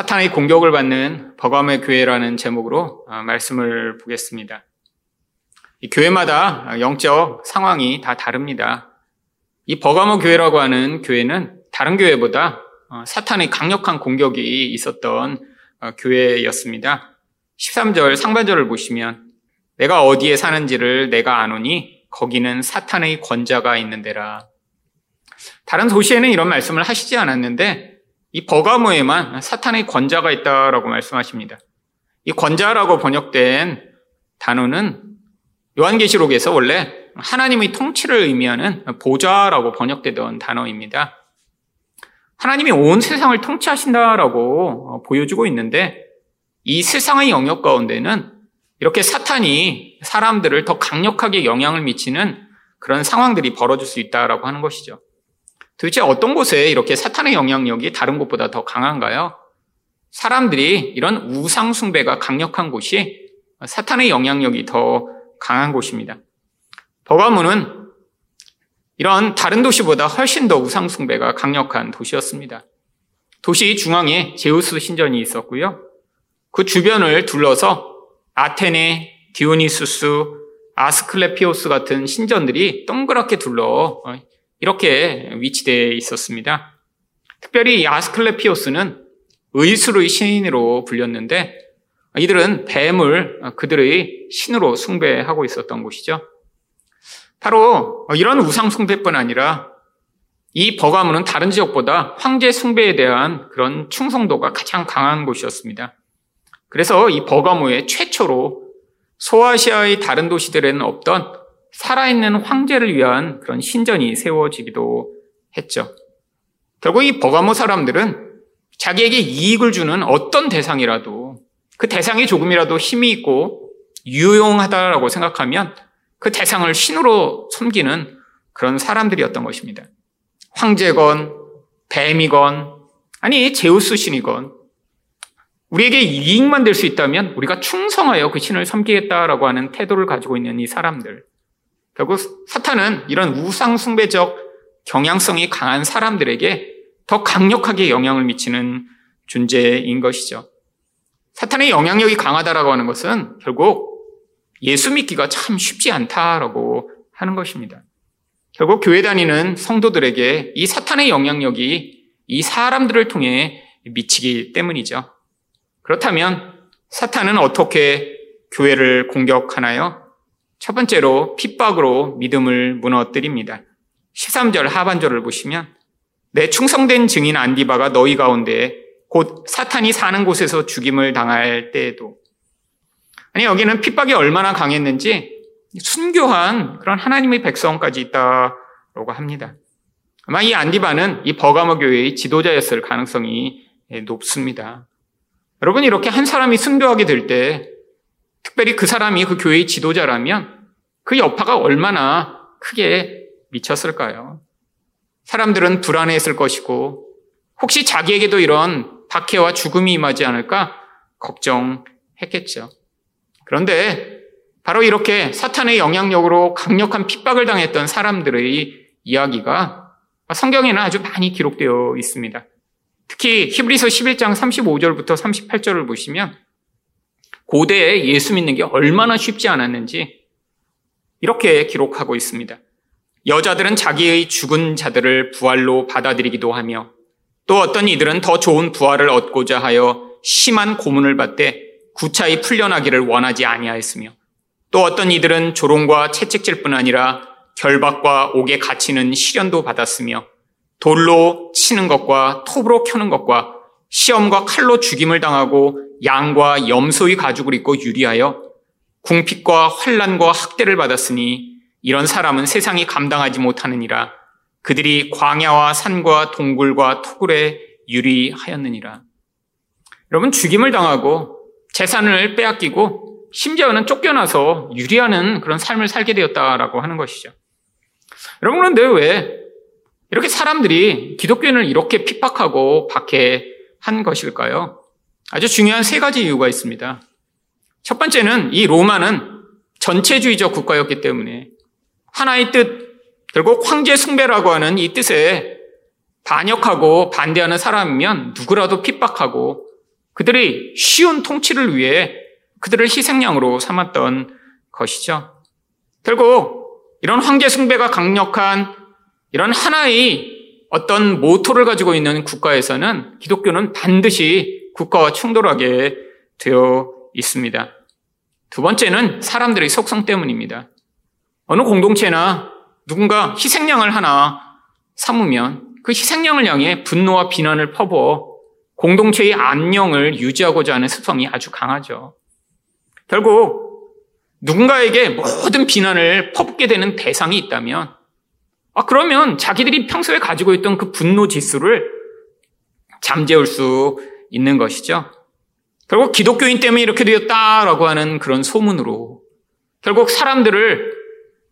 사탄의 공격을 받는 버가모의 교회라는 제목으로 어, 말씀을 보겠습니다. 교회마다 영적 상황이 다 다릅니다. 이 버가모 교회라고 하는 교회는 다른 교회보다 어, 사탄의 강력한 공격이 있었던 어, 교회였습니다. 13절 상반절을 보시면 내가 어디에 사는지를 내가 아노니 거기는 사탄의 권자가 있는 데라. 다른 도시에는 이런 말씀을 하시지 않았는데 이 버가모에만 사탄의 권자가 있다라고 말씀하십니다. 이 권자라고 번역된 단어는 요한계시록에서 원래 하나님의 통치를 의미하는 보좌라고 번역되던 단어입니다. 하나님이 온 세상을 통치하신다라고 보여주고 있는데 이 세상의 영역 가운데는 이렇게 사탄이 사람들을 더 강력하게 영향을 미치는 그런 상황들이 벌어질 수 있다라고 하는 것이죠. 도대체 어떤 곳에 이렇게 사탄의 영향력이 다른 곳보다 더 강한가요? 사람들이 이런 우상숭배가 강력한 곳이 사탄의 영향력이 더 강한 곳입니다. 버가문은 이런 다른 도시보다 훨씬 더 우상숭배가 강력한 도시였습니다. 도시 중앙에 제우스 신전이 있었고요. 그 주변을 둘러서 아테네, 디오니수스, 아스클레피오스 같은 신전들이 동그랗게 둘러 이렇게 위치되어 있었습니다. 특별히 아스클레피오스는 의수의 신으로 불렸는데 이들은 뱀을 그들의 신으로 숭배하고 있었던 곳이죠. 바로 이런 우상 숭배뿐 아니라 이 버가문은 다른 지역보다 황제 숭배에 대한 그런 충성도가 가장 강한 곳이었습니다. 그래서 이 버가모의 최초로 소아시아의 다른 도시들에는 없던 살아있는 황제를 위한 그런 신전이 세워지기도 했죠. 결국 이 버가모 사람들은 자기에게 이익을 주는 어떤 대상이라도 그 대상이 조금이라도 힘이 있고 유용하다라고 생각하면 그 대상을 신으로 섬기는 그런 사람들이었던 것입니다. 황제건, 뱀이건, 아니, 제우스 신이건, 우리에게 이익만 될 수 있다면 우리가 충성하여 그 신을 섬기겠다라고 하는 태도를 가지고 있는 이 사람들. 결국 사탄은 이런 우상숭배적 경향성이 강한 사람들에게 더 강력하게 영향을 미치는 존재인 것이죠. 사탄의 영향력이 강하다라고 하는 것은 결국 예수 믿기가 참 쉽지 않다라고 하는 것입니다. 결국 교회 다니는 성도들에게 이 사탄의 영향력이 이 사람들을 통해 미치기 때문이죠. 그렇다면 사탄은 어떻게 교회를 공격하나요? 첫 번째로 핍박으로 믿음을 무너뜨립니다. 13절 하반절을 보시면 내 충성된 증인 안디바가 너희 가운데 곧 사탄이 사는 곳에서 죽임을 당할 때에도 아니 여기는 핍박이 얼마나 강했는지 순교한 그런 하나님의 백성까지 있다라고 합니다. 아마 이 안디바는 이 버가모 교회의 지도자였을 가능성이 높습니다. 여러분 이렇게 한 사람이 순교하게 될 때 특별히 그 사람이 그 교회의 지도자라면 그 여파가 얼마나 크게 미쳤을까요? 사람들은 불안해했을 것이고 혹시 자기에게도 이런 박해와 죽음이 임하지 않을까 걱정했겠죠. 그런데 바로 이렇게 사탄의 영향력으로 강력한 핍박을 당했던 사람들의 이야기가 성경에는 아주 많이 기록되어 있습니다. 특히 히브리서 11장 35절부터 38절을 보시면 고대에 예수 믿는 게 얼마나 쉽지 않았는지 이렇게 기록하고 있습니다. 여자들은 자기의 죽은 자들을 부활로 받아들이기도 하며 또 어떤 이들은 더 좋은 부활을 얻고자 하여 심한 고문을 받되 구차히 풀려나기를 원하지 아니하였으며 또 어떤 이들은 조롱과 채찍질뿐 아니라 결박과 옥에 갇히는 시련도 받았으며 돌로 치는 것과 톱으로 켜는 것과 시험과 칼로 죽임을 당하고 양과 염소의 가죽을 입고 유리하여 궁핍과 환란과 학대를 받았으니 이런 사람은 세상이 감당하지 못하느니라 그들이 광야와 산과 동굴과 토굴에 유리하였느니라. 여러분 죽임을 당하고 재산을 빼앗기고 심지어는 쫓겨나서 유리하는 그런 삶을 살게 되었다라고 하는 것이죠. 여러분 그런데 왜 이렇게 사람들이 기독교인을 이렇게 핍박하고 박해 한 것일까요? 아주 중요한 세 가지 이유가 있습니다. 첫 번째는 이 로마는 전체주의적 국가였기 때문에 하나의 뜻, 결국 황제 숭배라고 하는 이 뜻에 반역하고 반대하는 사람이면 누구라도 핍박하고 그들이 쉬운 통치를 위해 그들을 희생양으로 삼았던 것이죠. 결국 이런 황제 숭배가 강력한 이런 하나의 어떤 모토를 가지고 있는 국가에서는 기독교는 반드시 국가와 충돌하게 되어 있습니다. 두 번째는 사람들의 속성 때문입니다. 어느 공동체나 누군가 희생양을 하나 삼으면 그 희생양을 향해 분노와 비난을 퍼부어 공동체의 안녕을 유지하고자 하는 습성이 아주 강하죠. 결국 누군가에게 모든 비난을 퍼붓게 되는 대상이 있다면 아, 그러면 자기들이 평소에 가지고 있던 그 분노 지수를 잠재울 수 있는 것이죠. 결국 기독교인 때문에 이렇게 되었다라고 하는 그런 소문으로 결국 사람들을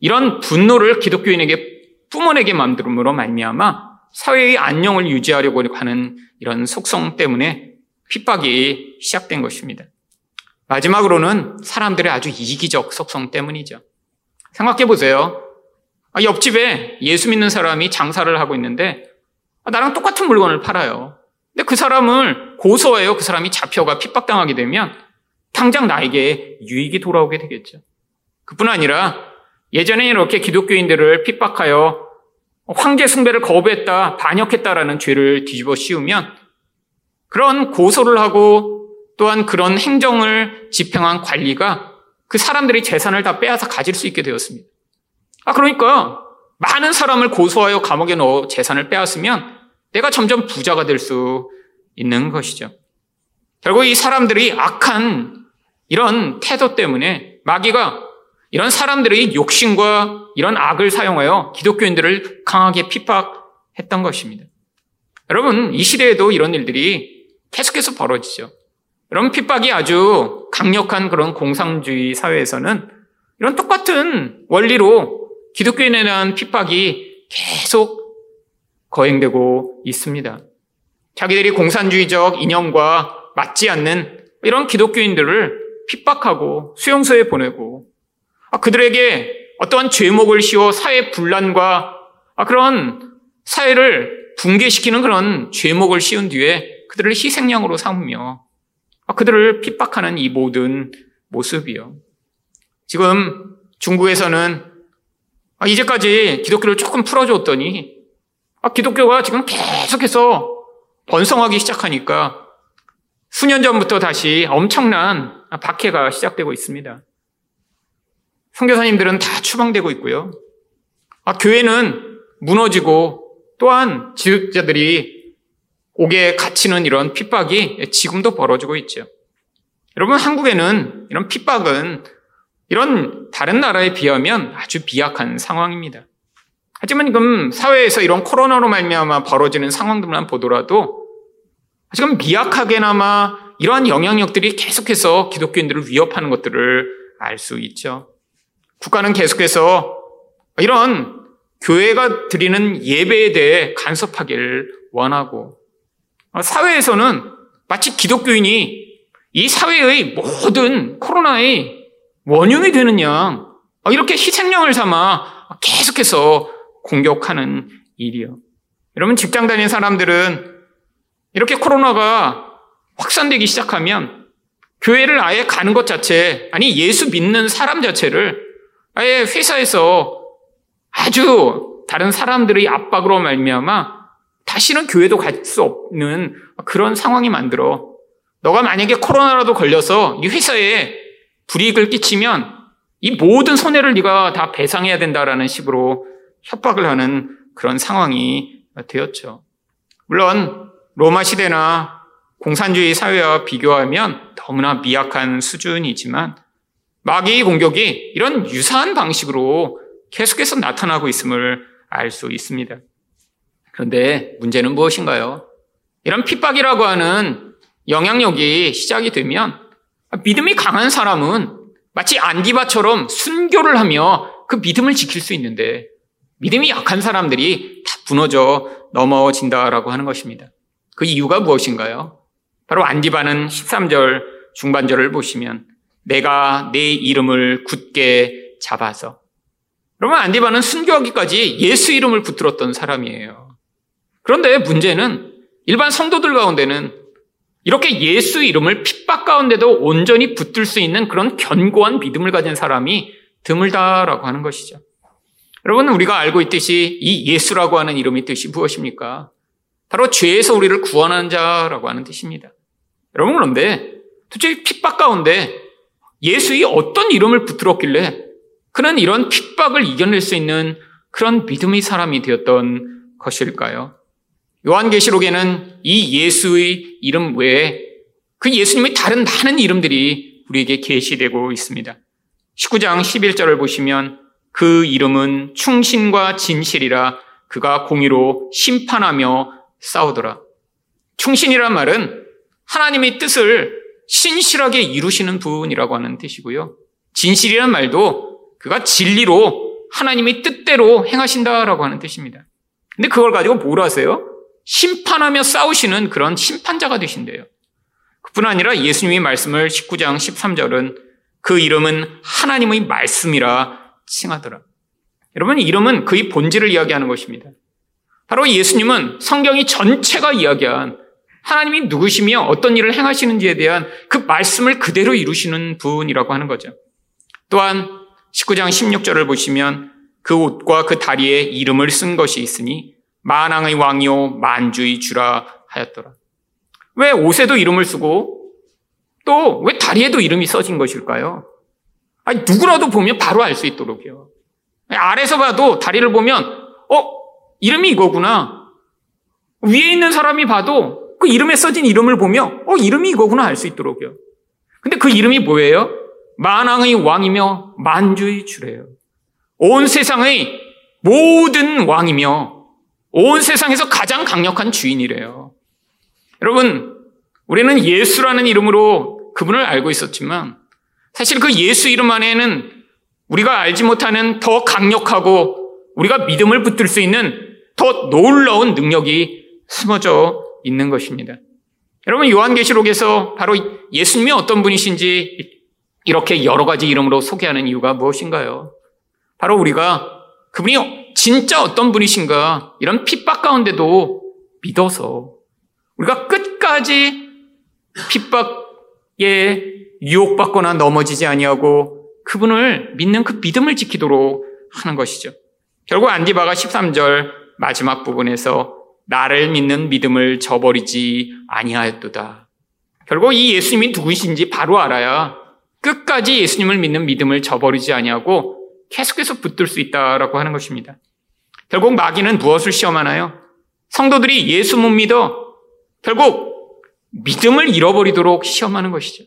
이런 분노를 기독교인에게 뿜어내게 만들므로 말미암아 사회의 안녕을 유지하려고 하는 이런 속성 때문에 핍박이 시작된 것입니다. 마지막으로는 사람들의 아주 이기적 속성 때문이죠. 생각해 보세요. 아, 옆집에 예수 믿는 사람이 장사를 하고 있는데 아, 나랑 똑같은 물건을 팔아요. 근데 그 사람을 고소해요. 그 사람이 잡혀가 핍박당하게 되면 당장 나에게 유익이 돌아오게 되겠죠. 그뿐 아니라 예전에 이렇게 기독교인들을 핍박하여 황제 숭배를 거부했다, 반역했다라는 죄를 뒤집어 씌우면 그런 고소를 하고 또한 그런 행정을 집행한 관리가 그 사람들의 재산을 다 빼앗아 가질 수 있게 되었습니다. 아, 그러니까 많은 사람을 고소하여 감옥에 넣어 재산을 빼앗으면 내가 점점 부자가 될 수 있는 것이죠. 결국 이 사람들이 악한 이런 태도 때문에 마귀가 이런 사람들의 욕심과 이런 악을 사용하여 기독교인들을 강하게 핍박했던 것입니다. 여러분, 이 시대에도 이런 일들이 계속해서 벌어지죠. 여러분, 핍박이 아주 강력한 그런 공상주의 사회에서는 이런 똑같은 원리로 기독교인에 대한 핍박이 계속 거행되고 있습니다. 자기들이 공산주의적 이념과 맞지 않는 이런 기독교인들을 핍박하고 수용소에 보내고 아, 그들에게 어떠한 죄목을 씌워 사회 분란과 아, 그런 사회를 붕괴시키는 그런 죄목을 씌운 뒤에 그들을 희생양으로 삼으며 아, 그들을 핍박하는 이 모든 모습이요. 지금 중국에서는 아, 이제까지 기독교를 조금 풀어줬더니 아, 기독교가 지금 계속해서 번성하기 시작하니까 수년 전부터 다시 엄청난 박해가 시작되고 있습니다. 선교사님들은 다 추방되고 있고요. 아, 교회는 무너지고 또한 지도자들이 옥에 갇히는 이런 핍박이 지금도 벌어지고 있죠. 여러분, 한국에는 이런 핍박은 이런 다른 나라에 비하면 아주 비약한 상황입니다. 하지만 지금 사회에서 이런 코로나로 말미암아 벌어지는 상황들만 보더라도 지금 미약하게나마 이러한 영향력들이 계속해서 기독교인들을 위협하는 것들을 알 수 있죠. 국가는 계속해서 이런 교회가 드리는 예배에 대해 간섭하기를 원하고 사회에서는 마치 기독교인이 이 사회의 모든 코로나의 원흉이 되는 양 아, 이렇게 희생양을 삼아 계속해서 공격하는 일이요. 여러분 직장 다니는 사람들은 이렇게 코로나가 확산되기 시작하면 교회를 아예 가는 것 자체, 아니 예수 믿는 사람 자체를 아예 회사에서 아주 다른 사람들의 압박으로 말미암아 다시는 교회도 갈 수 없는 그런 상황이 만들어. 너가 만약에 코로나라도 걸려서 이 회사에 불이익을 끼치면 이 모든 손해를 네가 다 배상해야 된다라는 식으로 협박을 하는 그런 상황이 되었죠. 물론 로마 시대나 공산주의 사회와 비교하면 너무나 미약한 수준이지만 마귀의 공격이 이런 유사한 방식으로 계속해서 나타나고 있음을 알 수 있습니다. 그런데 문제는 무엇인가요? 이런 핍박이라고 하는 영향력이 시작이 되면 믿음이 강한 사람은 마치 안디바처럼 순교를 하며 그 믿음을 지킬 수 있는데 믿음이 약한 사람들이 다 무너져 넘어진다라고 하는 것입니다. 그 이유가 무엇인가요? 바로 안디바는 13절 중반절을 보시면 내가 내 이름을 굳게 잡아서 그러면 안디바는 순교하기까지 예수 이름을 붙들었던 사람이에요. 그런데 문제는 일반 성도들 가운데는 이렇게 예수 이름을 핍박 가운데도 온전히 붙들 수 있는 그런 견고한 믿음을 가진 사람이 드물다라고 하는 것이죠. 여러분, 우리가 알고 있듯이 이 예수라고 하는 이름의 뜻이 무엇입니까? 바로 죄에서 우리를 구원하는 자라고 하는 뜻입니다. 여러분, 그런데 도대체 핍박 가운데 예수의 어떤 이름을 붙들었길래 그는 이런 핍박을 이겨낼 수 있는 그런 믿음의 사람이 되었던 것일까요? 요한계시록에는 이 예수의 이름 외에 그 예수님의 다른 많은 이름들이 우리에게 계시되고 있습니다. 19장 11절을 보시면 그 이름은 충신과 진실이라 그가 공의로 심판하며 싸우더라. 충신이란 말은 하나님의 뜻을 신실하게 이루시는 분이라고 하는 뜻이고요. 진실이란 말도 그가 진리로 하나님의 뜻대로 행하신다라고 하는 뜻입니다. 근데 그걸 가지고 뭘 하세요? 심판하며 싸우시는 그런 심판자가 되신대요. 그뿐 아니라 예수님의 말씀을 19장 13절은 그 이름은 하나님의 말씀이라 칭하더라. 여러분, 이름은 그의 본질을 이야기하는 것입니다. 바로 예수님은 성경이 전체가 이야기한 하나님이 누구시며 어떤 일을 행하시는지에 대한 그 말씀을 그대로 이루시는 분이라고 하는 거죠. 또한 19장 16절을 보시면 그 옷과 그 다리에 이름을 쓴 것이 있으니 만왕의 왕이요 만주의 주라 하였더라. 왜 옷에도 이름을 쓰고 또 왜 다리에도 이름이 써진 것일까요? 아니, 누구라도 보면 바로 알 수 있도록요. 아래서 봐도 다리를 보면 어 이름이 이거구나. 위에 있는 사람이 봐도 그 이름에 써진 이름을 보며 어 이름이 이거구나 알 수 있도록요. 근데 그 이름이 뭐예요? 만왕의 왕이며 만주의 주래요. 온 세상의 모든 왕이며 온 세상에서 가장 강력한 주인이래요. 여러분, 우리는 예수라는 이름으로 그분을 알고 있었지만 사실 그 예수 이름 안에는 우리가 알지 못하는 더 강력하고 우리가 믿음을 붙들 수 있는 더 놀라운 능력이 숨어져 있는 것입니다. 여러분, 요한계시록에서 바로 예수님이 어떤 분이신지 이렇게 여러 가지 이름으로 소개하는 이유가 무엇인가요? 바로 우리가 그분이 진짜 어떤 분이신가 이런 핍박 가운데도 믿어서 우리가 끝까지 핍박에 유혹받거나 넘어지지 아니하고 그분을 믿는 그 믿음을 지키도록 하는 것이죠. 결국 안디바가 13절 마지막 부분에서 나를 믿는 믿음을 저버리지 아니하였도다. 결국 이 예수님이 누구이신지 바로 알아야 끝까지 예수님을 믿는 믿음을 저버리지 아니하고 계속해서 붙들 수 있다라고 하는 것입니다. 결국 마귀는 무엇을 시험하나요? 성도들이 예수 못 믿어 결국 믿음을 잃어버리도록 시험하는 것이죠.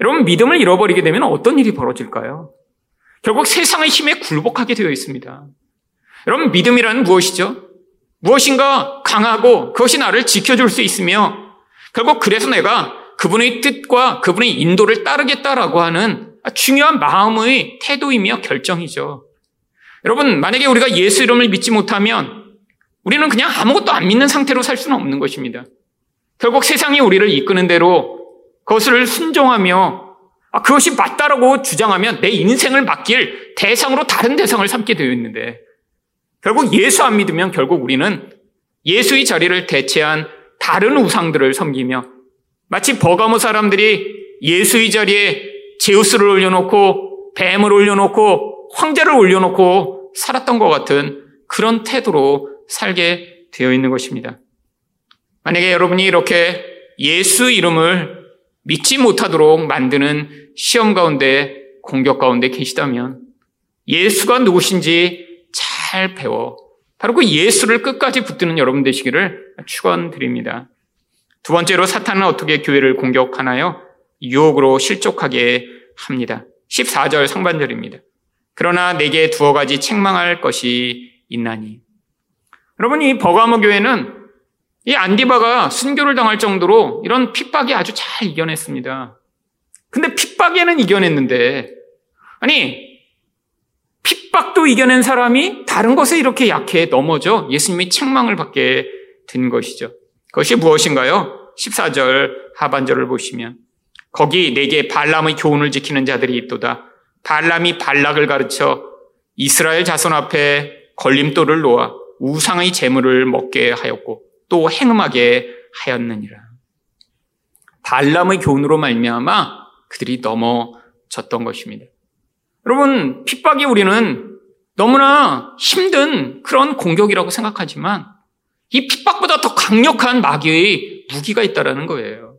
여러분 믿음을 잃어버리게 되면 어떤 일이 벌어질까요? 결국 세상의 힘에 굴복하게 되어 있습니다. 여러분 믿음이란 무엇이죠? 무엇인가 강하고 그것이 나를 지켜줄 수 있으며 결국 그래서 내가 그분의 뜻과 그분의 인도를 따르겠다라고 하는 중요한 마음의 태도이며 결정이죠. 여러분, 만약에 우리가 예수 이름을 믿지 못하면 우리는 그냥 아무것도 안 믿는 상태로 살 수는 없는 것입니다. 결국 세상이 우리를 이끄는 대로 그것을 순종하며 아, 그것이 맞다라고 주장하면 내 인생을 맡길 대상으로 다른 대상을 삼게 되어 있는데 결국 예수 안 믿으면 결국 우리는 예수의 자리를 대체한 다른 우상들을 섬기며 마치 버가모 사람들이 예수의 자리에 제우스를 올려놓고 뱀을 올려놓고 황제를 올려놓고 살았던 것 같은 그런 태도로 살게 되어 있는 것입니다. 만약에 여러분이 이렇게 예수 이름을 믿지 못하도록 만드는 시험 가운데 공격 가운데 계시다면 예수가 누구신지 잘 배워 바로 그 예수를 끝까지 붙드는 여러분 되시기를 축원드립니다. 두 번째로 사탄은 어떻게 교회를 공격하나요? 유혹으로 실족하게 합니다. 14절 상반절입니다. 그러나 내게 두어 가지 책망할 것이 있나니. 여러분, 이 버가모 교회는 이 안디바가 순교를 당할 정도로 이런 핍박이 아주 잘 이겨냈습니다. 근데 핍박에는 이겨냈는데, 아니, 핍박도 이겨낸 사람이 다른 것에 이렇게 약해 넘어져 예수님이 책망을 받게 된 것이죠. 그것이 무엇인가요? 14절 하반절을 보시면 거기 내게 발람의 교훈을 지키는 자들이 있도다. 발람이 발락을 가르쳐 이스라엘 자손 앞에 걸림돌을 놓아 우상의 재물을 먹게 하였고 또 행음하게 하였느니라. 발람의 교훈으로 말미암아 그들이 넘어졌던 것입니다. 여러분 핍박이 우리는 너무나 힘든 그런 공격이라고 생각하지만 이 핍박보다 더 강력한 마귀의 무기가 있다라는 거예요.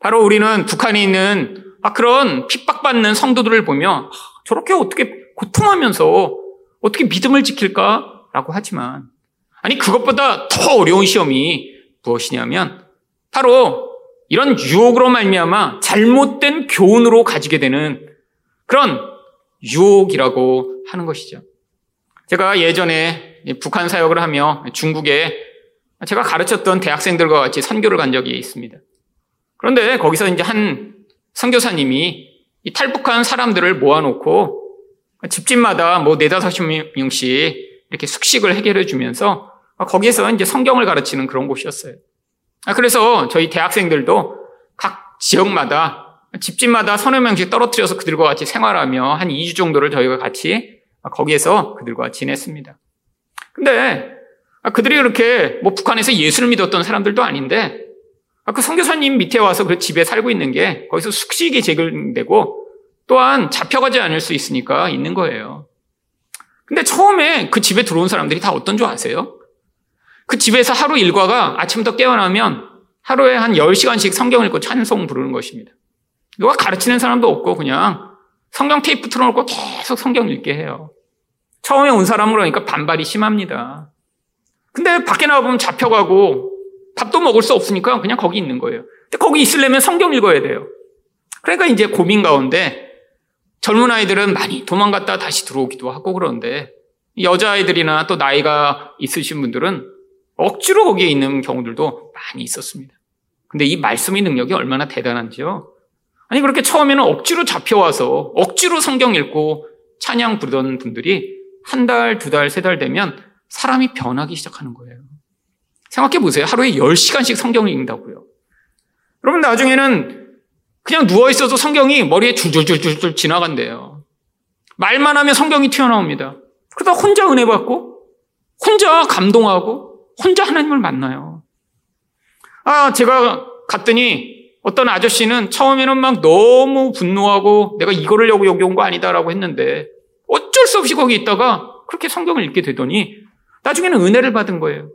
바로 우리는 북한에 있는 아, 그런 핍박받는 성도들을 보며 아, 저렇게 어떻게 고통하면서 어떻게 믿음을 지킬까라고 하지만 아니 그것보다 더 어려운 시험이 무엇이냐면 바로 이런 유혹으로 말미암아 잘못된 교훈으로 가지게 되는 그런 유혹이라고 하는 것이죠. 제가 예전에 북한 사역을 하며 중국에 제가 가르쳤던 대학생들과 같이 선교를 간 적이 있습니다. 그런데 거기서 이제 한 선교사님이 이 탈북한 사람들을 모아놓고 집집마다 뭐 네다섯 명씩 이렇게 숙식을 해결해 주면서 거기에서 이제 성경을 가르치는 그런 곳이었어요. 아, 그래서 저희 대학생들도 각 지역마다 집집마다 서너 명씩 떨어뜨려서 그들과 같이 생활하며 한 2주 정도를 저희가 같이 거기에서 그들과 지냈습니다. 근데 그들이 그렇게 뭐 북한에서 예수를 믿었던 사람들도 아닌데 그 선교사님 밑에 와서 그 집에 살고 있는 게 거기서 숙식이 제공되고 또한 잡혀가지 않을 수 있으니까 있는 거예요. 근데 처음에 그 집에 들어온 사람들이 다 어떤 줄 아세요? 그 집에서 하루 일과가 아침부터 깨어나면 하루에 한 10시간씩 성경 읽고 찬송 부르는 것입니다. 누가 가르치는 사람도 없고 그냥 성경 테이프 틀어놓고 계속 성경 읽게 해요. 처음에 온 사람으로 그러니까 반발이 심합니다. 근데 밖에 나가보면 잡혀가고 밥도 먹을 수 없으니까 그냥 거기 있는 거예요. 근데 거기 있으려면 성경 읽어야 돼요. 그러니까 이제 고민 가운데 젊은 아이들은 많이 도망갔다 다시 들어오기도 하고 그러는데 여자아이들이나 또 나이가 있으신 분들은 억지로 거기에 있는 경우들도 많이 있었습니다. 근데 이 말씀의 능력이 얼마나 대단한지요. 아니 그렇게 처음에는 억지로 잡혀와서 억지로 성경 읽고 찬양 부르던 분들이 한 달, 두 달, 세 달 되면 사람이 변하기 시작하는 거예요. 생각해 보세요. 하루에 10시간씩 성경을 읽는다고요. 여러분 나중에는 그냥 누워 있어도 성경이 머리에 줄줄줄줄 지나간대요. 말만 하면 성경이 튀어나옵니다. 그러다 혼자 은혜 받고 혼자 감동하고 혼자 하나님을 만나요. 아, 제가 갔더니 어떤 아저씨는 처음에는 막 너무 분노하고 내가 이거를 여기 여기 온 거 아니다라고 했는데 어쩔 수 없이 거기 있다가 그렇게 성경을 읽게 되더니 나중에는 은혜를 받은 거예요.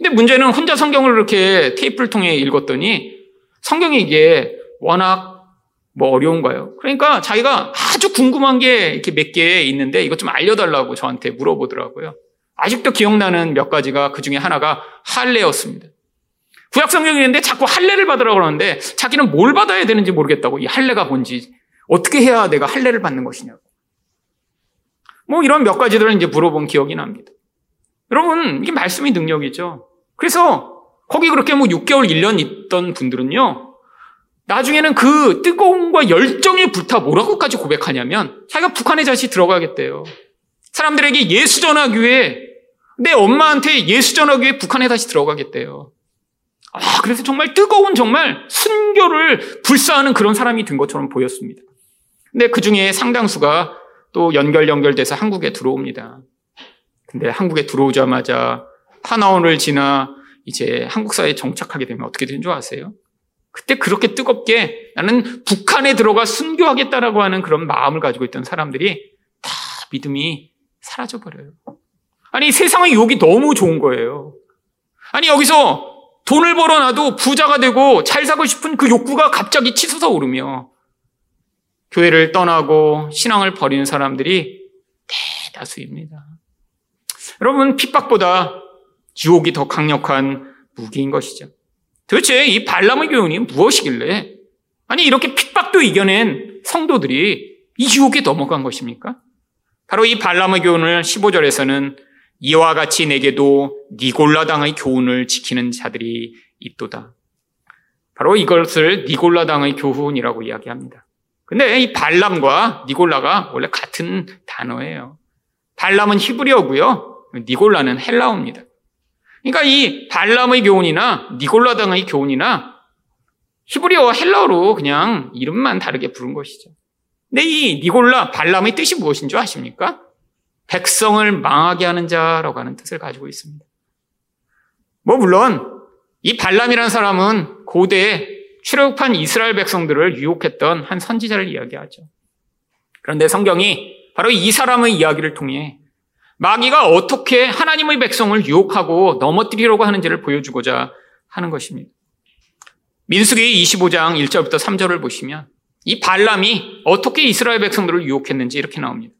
근데 문제는 혼자 성경을 이렇게 테이프를 통해 읽었더니 성경이 이게 워낙 뭐 어려운가요? 그러니까 자기가 아주 궁금한 게 이렇게 몇 개 있는데 이것 좀 알려달라고 저한테 물어보더라고요. 아직도 기억나는 몇 가지가 그 중에 하나가 할례였습니다. 구약 성경인데 자꾸 할례를 받으라고 그러는데 자기는 뭘 받아야 되는지 모르겠다고 이 할례가 뭔지 어떻게 해야 내가 할례를 받는 것이냐고. 뭐 이런 몇 가지들을 이제 물어본 기억이 납니다. 여러분 이게 말씀이 능력이죠. 그래서 거기 그렇게 뭐 6개월, 1년 있던 분들은요. 나중에는 그 뜨거움과 열정에 불타 뭐라고까지 고백하냐면 자기가 북한에 다시 들어가겠대요. 사람들에게 예수 전하기 위해 내 엄마한테 예수 전하기 위해 북한에 다시 들어가겠대요. 아, 그래서 정말 뜨거운 정말 순교를 불사하는 그런 사람이 된 것처럼 보였습니다. 근데 그 중에 상당수가 또 연결 연결돼서 한국에 들어옵니다. 근데 한국에 들어오자마자 하나원을 지나 이제 한국 사회에 정착하게 되면 어떻게 되는 줄 아세요? 그때 그렇게 뜨겁게 나는 북한에 들어가 순교하겠다라고 하는 그런 마음을 가지고 있던 사람들이 다 믿음이 사라져버려요. 아니, 세상의 욕이 너무 좋은 거예요. 아니, 여기서 돈을 벌어놔도 부자가 되고 잘 사고 싶은 그 욕구가 갑자기 치솟아 오르며 교회를 떠나고 신앙을 버리는 사람들이 대다수입니다. 여러분, 핍박보다 유혹이 더 강력한 무기인 것이죠. 도대체 이 발람의 교훈이 무엇이길래 아니 이렇게 핍박도 이겨낸 성도들이 이 유혹에 넘어간 것입니까? 바로 이 발람의 교훈을 15절에서는 이와 같이 내게도 니골라당의 교훈을 지키는 자들이 있도다. 바로 이것을 니골라당의 교훈이라고 이야기합니다. 근데 이 발람과 니골라가 원래 같은 단어예요. 발람은 히브리어고요. 니골라는 헬라어입니다. 그러니까 이 발람의 교훈이나 니골라당의 교훈이나 히브리어와 헬라어로 그냥 이름만 다르게 부른 것이죠. 근데 이 니골라 발람의 뜻이 무엇인 줄 아십니까? 백성을 망하게 하는 자라고 하는 뜻을 가지고 있습니다. 뭐 물론 이 발람이라는 사람은 고대 출애굽한 이스라엘 백성들을 유혹했던 한 선지자를 이야기하죠. 그런데 성경이 바로 이 사람의 이야기를 통해 마귀가 어떻게 하나님의 백성을 유혹하고 넘어뜨리려고 하는지를 보여주고자 하는 것입니다. 민수기 25장 1절부터 3절을 보시면 이 발람이 어떻게 이스라엘 백성들을 유혹했는지 이렇게 나옵니다.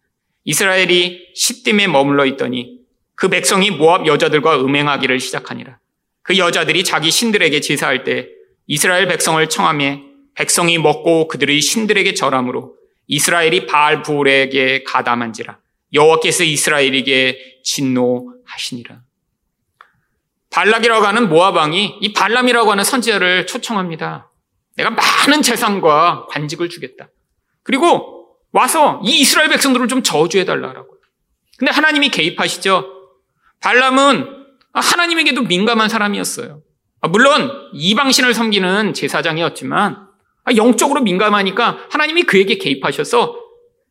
이스라엘이 십딤에 머물러 있더니 그 백성이 모압 여자들과 음행하기를 시작하니라. 그 여자들이 자기 신들에게 제사할 때 이스라엘 백성을 청함해 백성이 먹고 그들의 신들에게 절함으로 이스라엘이 바알 부올에게 가담한지라. 여호와께서 이스라엘에게 진노하시니라. 발락이라고 하는 모아방이 이 발람이라고 하는 선지자를 초청합니다. 내가 많은 재산과 관직을 주겠다. 그리고 와서 이 이스라엘 백성들을 좀 저주해 달라고. 근데 하나님이 개입하시죠. 발람은 하나님에게도 민감한 사람이었어요. 물론 이방신을 섬기는 제사장이었지만 영적으로 민감하니까 하나님이 그에게 개입하셔서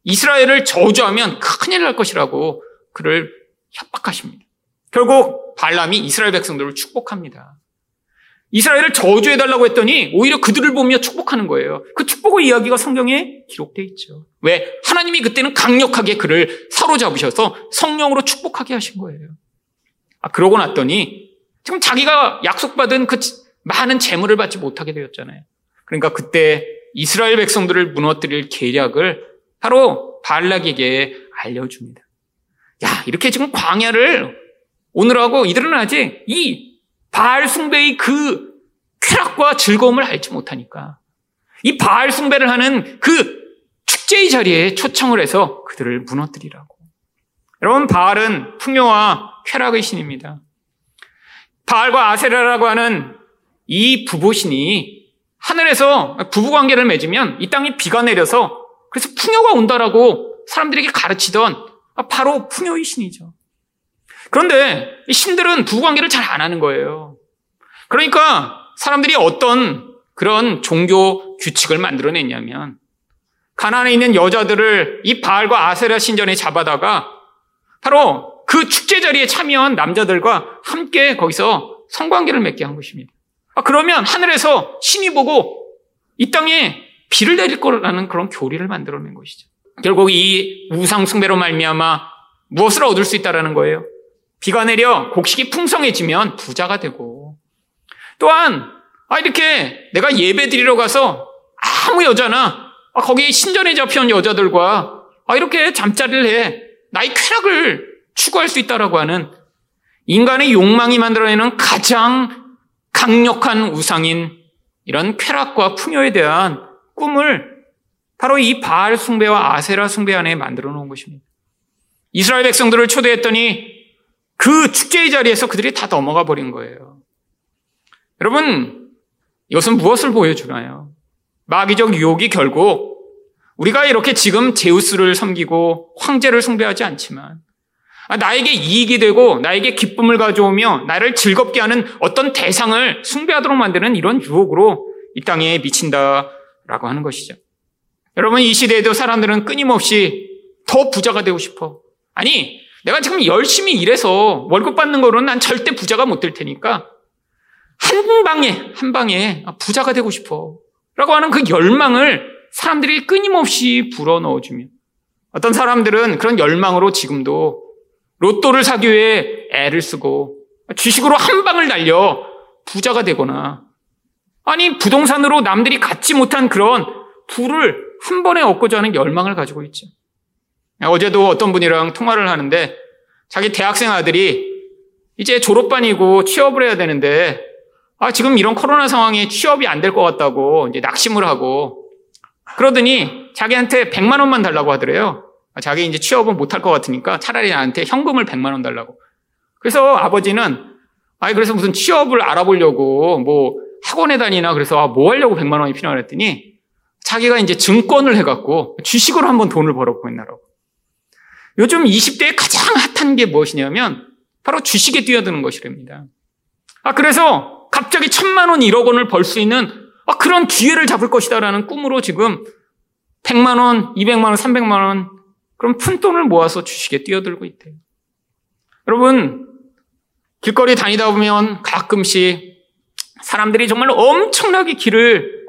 이스라엘을 저주하면 큰일 날 것이라고 그를 협박하십니다. 결국 발람이 이스라엘 백성들을 축복합니다. 이스라엘을 저주해달라고 했더니 오히려 그들을 보며 축복하는 거예요. 그 축복의 이야기가 성경에 기록되어 있죠. 왜? 하나님이 그때는 강력하게 그를 사로잡으셔서 성령으로 축복하게 하신 거예요. 아, 그러고 났더니 지금 자기가 약속받은 그 많은 재물을 받지 못하게 되었잖아요. 그러니까 그때 이스라엘 백성들을 무너뜨릴 계략을 바로 발락에게 알려줍니다. 야, 이렇게 지금 광야를 오늘하고 이들은 아직 이 바알 숭배의 그 쾌락과 즐거움을 알지 못하니까 이 바알 숭배를 하는 그 축제의 자리에 초청을 해서 그들을 무너뜨리라고. 여러분, 바알은 풍요와 쾌락의 신입니다. 바알과 아세라라고 하는 이 부부신이 하늘에서 부부 관계를 맺으면 이 땅에 비가 내려서 그래서 풍요가 온다라고 사람들에게 가르치던 바로 풍요의 신이죠. 그런데 신들은 부부관계를 잘 안 하는 거예요. 그러니까 사람들이 어떤 그런 종교 규칙을 만들어냈냐면 가난에 있는 여자들을 이 바알과 아세라 신전에 잡아다가 바로 그 축제 자리에 참여한 남자들과 함께 거기서 성관계를 맺게 한 것입니다. 아, 그러면 하늘에서 신이 보고 이 땅에 비를 내릴 거라는 그런 교리를 만들어낸 것이죠. 결국 이 우상 숭배로 말미암아 무엇을 얻을 수 있다라는 거예요. 비가 내려 곡식이 풍성해지면 부자가 되고 또한 아 이렇게 내가 예배 드리러 가서 아무 여자나 아, 거기 신전에 잡혀온 여자들과 아 이렇게 잠자리를 해 나의 쾌락을 추구할 수 있다라고 하는 인간의 욕망이 만들어내는 가장 강력한 우상인 이런 쾌락과 풍요에 대한 꿈을 바로 이 바알 숭배와 아세라 숭배 안에 만들어 놓은 것입니다. 이스라엘 백성들을 초대했더니 그 축제의 자리에서 그들이 다 넘어가 버린 거예요. 여러분, 이것은 무엇을 보여주나요? 마귀적 유혹이 결국 우리가 이렇게 지금 제우스를 섬기고 황제를 숭배하지 않지만 아, 나에게 이익이 되고 나에게 기쁨을 가져오며 나를 즐겁게 하는 어떤 대상을 숭배하도록 만드는 이런 유혹으로 이 땅에 미친다 라고 하는 것이죠. 여러분 이 시대에도 사람들은 끊임없이 더 부자가 되고 싶어. 아니 내가 지금 열심히 일해서 월급 받는 거로는 난 절대 부자가 못 될 테니까 한 방에 한 방에 부자가 되고 싶어. 라고 하는 그 열망을 사람들이 끊임없이 불어넣어주며 어떤 사람들은 그런 열망으로 지금도 로또를 사기 위해 애를 쓰고 주식으로 한 방을 날려 부자가 되거나 아니 부동산으로 남들이 갖지 못한 그런 부를 한 번에 얻고자 하는 열망을 가지고 있죠. 어제도 어떤 분이랑 통화를 하는데 자기 대학생 아들이 이제 졸업반이고 취업을 해야 되는데 아 지금 이런 코로나 상황에 취업이 안 될 것 같다고 이제 낙심을 하고 그러더니 자기한테 100만 원만 달라고 하더래요. 자기 이제 취업은 못할 것 같으니까 차라리 나한테 현금을 100만 원 달라고. 그래서 아버지는 아니 그래서 무슨 취업을 알아보려고 뭐 학원에 다니나 그래서 아, 뭐 하려고 100만 원이 필요하다 했더니 자기가 이제 증권을 해갖고 주식으로 한번 돈을 벌었고 있나라고. 요즘 20대에 가장 핫한 게 무엇이냐면 바로 주식에 뛰어드는 것이랍니다. 아 그래서 갑자기 천만 원, 1억 원을 벌 수 있는 아, 그런 기회를 잡을 것이다라는 꿈으로 지금 100만 원, 200만 원, 300만 원 그럼 푼돈을 모아서 주식에 뛰어들고 있대요. 여러분, 길거리 다니다 보면 가끔씩 사람들이 정말 엄청나게 길을,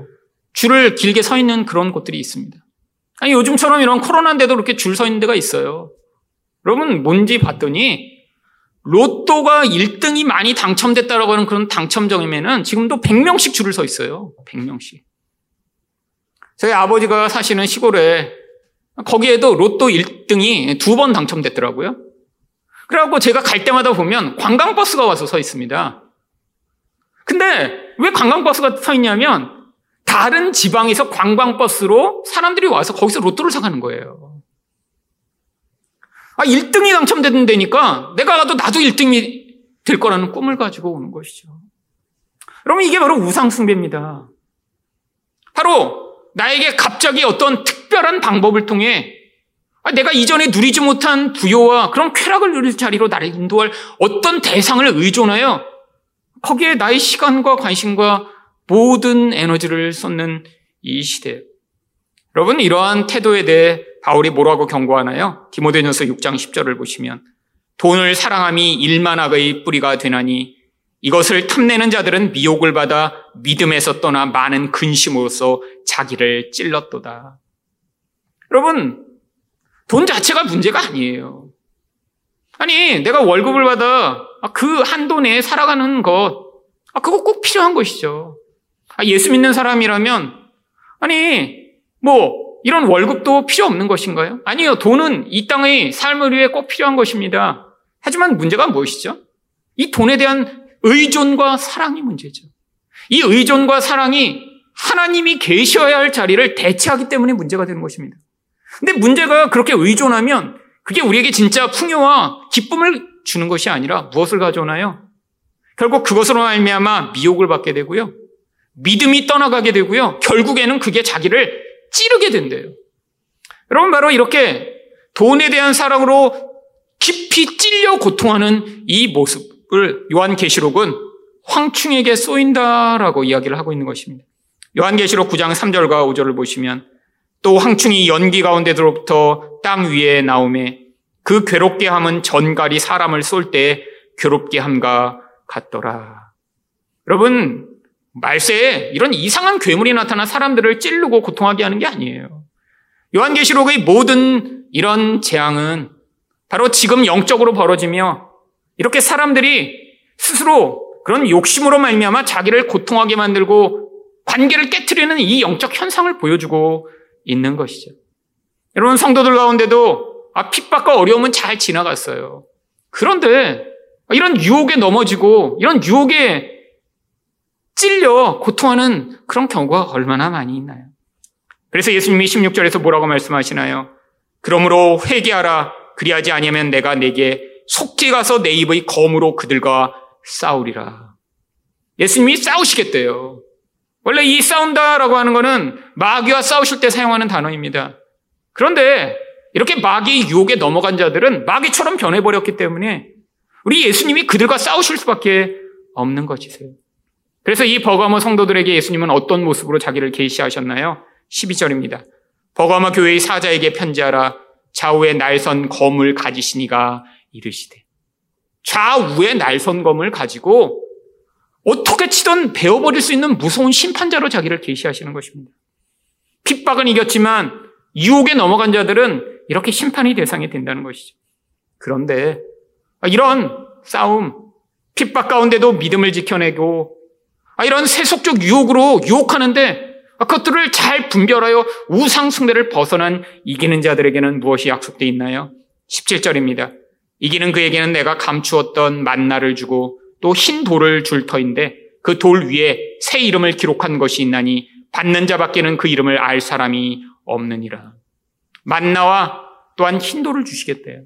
줄을 길게 서 있는 그런 곳들이 있습니다. 아니, 요즘처럼 이런 코로나인데도 그렇게 줄 서 있는 데가 있어요. 여러분, 뭔지 봤더니, 로또가 1등이 많이 당첨됐다라고 하는 그런 당첨정이면은 지금도 100명씩 줄을 서 있어요. 100명씩. 저희 아버지가 사시는 시골에 거기에도 로또 1등이 두 번 당첨됐더라고요. 그래갖고 제가 갈 때마다 보면 관광버스가 와서 서 있습니다. 근데 왜 관광버스가 서 있냐면 다른 지방에서 관광버스로 사람들이 와서 거기서 로또를 사가는 거예요. 아, 1등이 당첨됐는데니까 내가 가도 나도 1등이 될 거라는 꿈을 가지고 오는 것이죠. 여러분, 이게 바로 우상숭배입니다. 바로 나에게 갑자기 어떤 특별한 방법을 통해 아, 내가 이전에 누리지 못한 부여와 그런 쾌락을 누릴 자리로 나를 인도할 어떤 대상을 의존하여 거기에 나의 시간과 관심과 모든 에너지를 쏟는 이 시대. 여러분, 이러한 태도에 대해 바울이 뭐라고 경고하나요? 디모데전서 6장 10절을 보시면 돈을 사랑함이 일만악의 뿌리가 되나니 이것을 탐내는 자들은 미혹을 받아 믿음에서 떠나 많은 근심으로써 자기를 찔렀도다. 여러분, 돈 자체가 문제가 아니에요. 아니, 내가 월급을 받아 그 한도 내에 살아가는 것, 아, 그거 꼭 필요한 것이죠. 아, 예수 믿는 사람이라면, 아니, 뭐, 이런 월급도 필요 없는 것인가요? 아니요. 돈은 이 땅의 삶을 위해 꼭 필요한 것입니다. 하지만 문제가 무엇이죠? 이 돈에 대한 의존과 사랑이 문제죠. 이 의존과 사랑이 하나님이 계셔야 할 자리를 대체하기 때문에 문제가 되는 것입니다. 근데 문제가 그렇게 의존하면 그게 우리에게 진짜 풍요와 기쁨을 주는 것이 아니라 무엇을 가져오나요? 결국 그것으로 말미암아 미혹을 받게 되고요. 믿음이 떠나가게 되고요. 결국에는 그게 자기를 찌르게 된대요. 여러분 바로 이렇게 돈에 대한 사랑으로 깊이 찔려 고통하는 이 모습을 요한계시록은 황충에게 쏘인다라고 이야기를 하고 있는 것입니다. 요한계시록 9장 3절과 5절을 보시면 또 황충이 연기 가운데로부터 땅 위에 나오매 그 괴롭게 함은 전갈이 사람을 쏠 때 괴롭게 함과 같더라. 여러분, 말세에 이런 이상한 괴물이 나타나 사람들을 찌르고 고통하게 하는 게 아니에요. 요한계시록의 모든 이런 재앙은 바로 지금 영적으로 벌어지며 이렇게 사람들이 스스로 그런 욕심으로 말미암아 자기를 고통하게 만들고 관계를 깨뜨리는 이 영적 현상을 보여주고 있는 것이죠. 여러분 성도들 가운데도 아, 핍박과 어려움은 잘 지나갔어요. 그런데 이런 유혹에 넘어지고 이런 유혹에 찔려 고통하는 그런 경우가 얼마나 많이 있나요? 그래서 예수님이 16절에서 뭐라고 말씀하시나요? 그러므로 회개하라. 그리하지 아니하면 내가 내게 속지 가서 내 입의 검으로 그들과 싸우리라. 예수님이 싸우시겠대요. 원래 이 싸운다라고 하는 거는 마귀와 싸우실 때 사용하는 단어입니다. 그런데 이렇게 마귀의 유혹에 넘어간 자들은 마귀처럼 변해버렸기 때문에 우리 예수님이 그들과 싸우실 수밖에 없는 것이세요. 그래서 이 버가모 성도들에게 예수님은 어떤 모습으로 자기를 계시하셨나요? 12절입니다. 버가모 교회의 사자에게 편지하라 좌우에 날선 검을 가지시니가 이르시되 좌우에 날선 검을 가지고 어떻게 치든 베어버릴 수 있는 무서운 심판자로 자기를 계시하시는 것입니다. 핍박은 이겼지만 유혹에 넘어간 자들은 이렇게 심판의 대상이 된다는 것이죠. 그런데 이런 싸움, 핍박 가운데도 믿음을 지켜내고 이런 세속적 유혹으로 유혹하는데 그것들을 잘 분별하여 우상숭배를 벗어난 이기는 자들에게는 무엇이 약속되어 있나요? 17절입니다. 이기는 그에게는 내가 감추었던 만나를 주고 또 흰 돌을 줄 터인데 그 돌 위에 새 이름을 기록한 것이 있나니 받는 자밖에는 그 이름을 알 사람이 없느니라. 만나와 또한 흰 돌을 주시겠대요.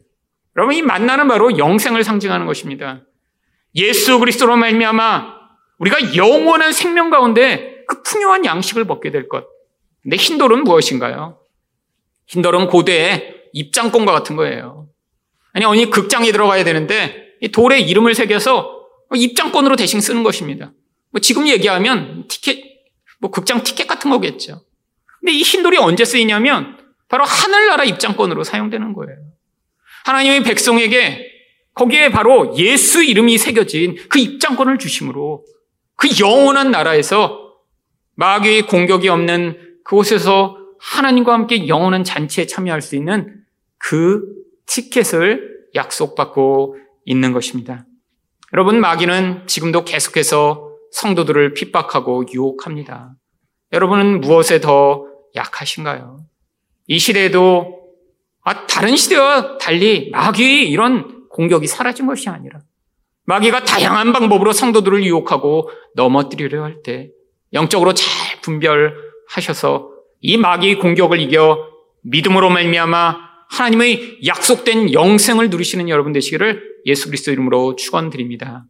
여러분 이 만나는 바로 영생을 상징하는 것입니다. 예수 그리스도로 말미암아 우리가 영원한 생명 가운데 그 풍요한 양식을 먹게 될 것. 근데 흰 돌은 무엇인가요? 흰 돌은 고대의 입장권과 같은 거예요. 아니 어느 극장에 들어가야 되는데 이 돌에 이름을 새겨서 입장권으로 대신 쓰는 것입니다. 뭐 지금 얘기하면 티켓, 뭐 극장 티켓 같은 거겠죠. 근데 이 흰 돌이 언제 쓰이냐면 바로 하늘나라 입장권으로 사용되는 거예요. 하나님의 백성에게 거기에 바로 예수 이름이 새겨진 그 입장권을 주심으로 그 영원한 나라에서 마귀의 공격이 없는 그곳에서 하나님과 함께 영원한 잔치에 참여할 수 있는 그 티켓을 약속받고 있는 것입니다. 여러분, 마귀는 지금도 계속해서 성도들을 핍박하고 유혹합니다. 여러분은 무엇에 더 약하신가요? 이 시대에도 아, 다른 시대와 달리 마귀의 이런 공격이 사라진 것이 아니라 마귀가 다양한 방법으로 성도들을 유혹하고 넘어뜨리려 할 때 영적으로 잘 분별하셔서 이 마귀의 공격을 이겨 믿음으로 말미암아 하나님의 약속된 영생을 누리시는 여러분 되시기를 예수 그리스도 이름으로 축원드립니다.